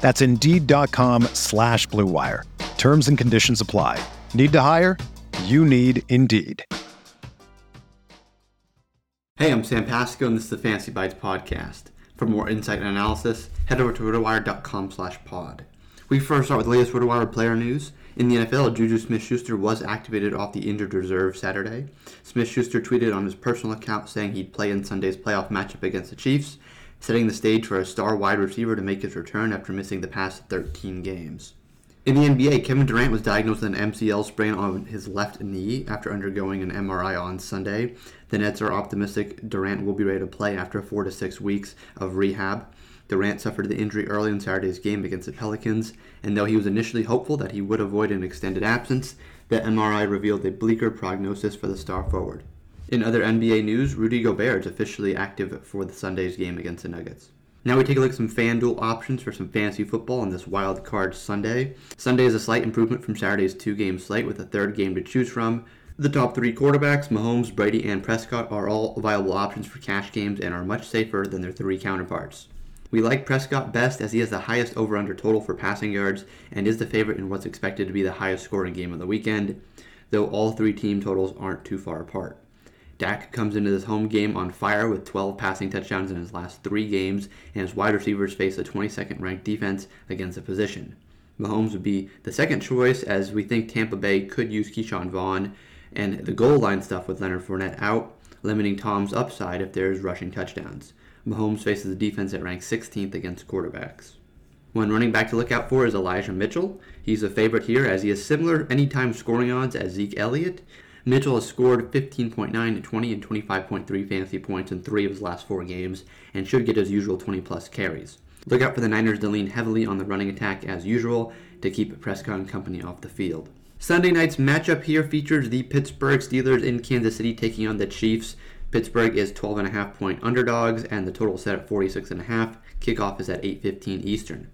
That's Indeed.com slash BlueWire. Terms and conditions apply. Need to hire? You need Indeed. Hey, I'm Sam Pasco, and this is the Fancy Bites podcast. For more insight and analysis, head over to rotowire.com slash pod. We first start with the latest RotoWire player news. In the NFL, Juju Smith-Schuster was activated off the injured reserve Saturday. Smith-Schuster tweeted on his personal account saying he'd play in Sunday's playoff matchup against the Chiefs, setting the stage for a star wide receiver to make his return after missing the past 13 games. In the NBA, Kevin Durant was diagnosed with an MCL sprain on his left knee after undergoing an MRI on Sunday. The Nets are optimistic Durant will be ready to play after four to six weeks of rehab. Durant suffered the injury early in Saturday's game against the Pelicans, and though he was initially hopeful that he would avoid an extended absence, the MRI revealed a bleaker prognosis for the star forward. In other NBA news, Rudy Gobert is officially active for the Sunday's game against the Nuggets. Now we take a look at some FanDuel options for some fantasy football on this wild card Sunday. Sunday is a slight improvement from Saturday's two-game slate with a third game to choose from. The top three quarterbacks, Mahomes, Brady, and Prescott, are all viable options for cash games and are much safer than their three counterparts. We like Prescott best as he has the highest over under total for passing yards and is the favorite in what's expected to be the highest scoring game of the weekend, though all three team totals aren't too far apart. Dak comes into this home game on fire with 12 passing touchdowns in his last three games, and his wide receivers face a 22nd ranked defense against the position. Mahomes would be the second choice as we think Tampa Bay could use Ke'Shawn Vaughn and the goal line stuff with Leonard Fournette out, limiting Tom's upside if there's rushing touchdowns. Mahomes faces a defense that ranks 16th against quarterbacks. One running back to look out for is Elijah Mitchell. He's a favorite here as he has similar anytime scoring odds as Zeke Elliott. Mitchell has scored 15.9, 20, and 25.3 fantasy points in three of his last four games and should get his usual 20 plus carries. Look out for the Niners to lean heavily on the running attack as usual to keep Prescott and company off the field. Sunday night's matchup here features the Pittsburgh Steelers in Kansas City taking on the Chiefs. Pittsburgh is 12.5 point underdogs, and the total set at 46.5. Kickoff is at 8:15 Eastern.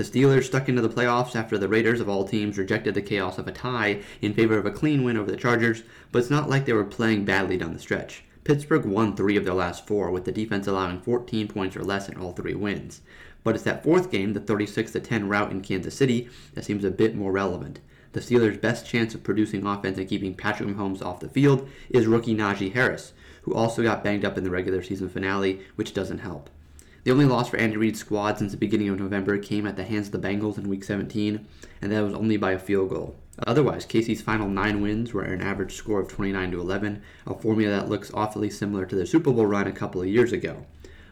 The Steelers stuck into the playoffs after the Raiders, of all teams, rejected the chaos of a tie in favor of a clean win over the Chargers, but it's not like they were playing badly down the stretch. Pittsburgh won three of their last four, with the defense allowing 14 points or less in all three wins. But it's that fourth game, the 36 10 rout in Kansas City, that seems a bit more relevant. The Steelers' best chance of producing offense and keeping Patrick Mahomes off the field is rookie Najee Harris, who also got banged up in the regular season finale, which doesn't help. The only loss for Andy Reid's squad since the beginning of November came at the hands of the Bengals in Week 17, and that was only by a field goal. Otherwise, KC's final nine wins were an average score of 29 to 11, a formula that looks awfully similar to their Super Bowl run a couple of years ago.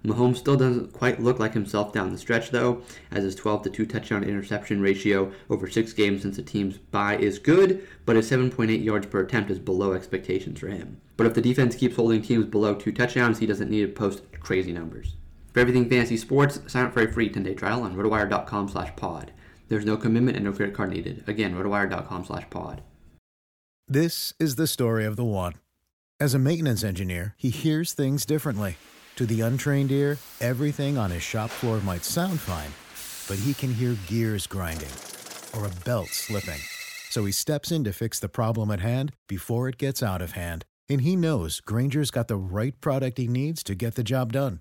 Mahomes still doesn't quite look like himself down the stretch, though, as his 12 to 2 touchdown interception ratio over six games since the team's bye is good, but his 7.8 yards per attempt is below expectations for him. But if the defense keeps holding teams below two touchdowns, he doesn't need to post crazy numbers. For everything fantasy sports, sign up for a free 10-day trial on rotowire.com slash pod. There's no commitment and no credit card needed. Again, rotowire.com slash pod. This is the story of the one. As a maintenance engineer, he hears things differently. To the untrained ear, everything on his shop floor might sound fine, but he can hear gears grinding or a belt slipping. So he steps in to fix the problem at hand before it gets out of hand. And he knows Grainger's got the right product he needs to get the job done,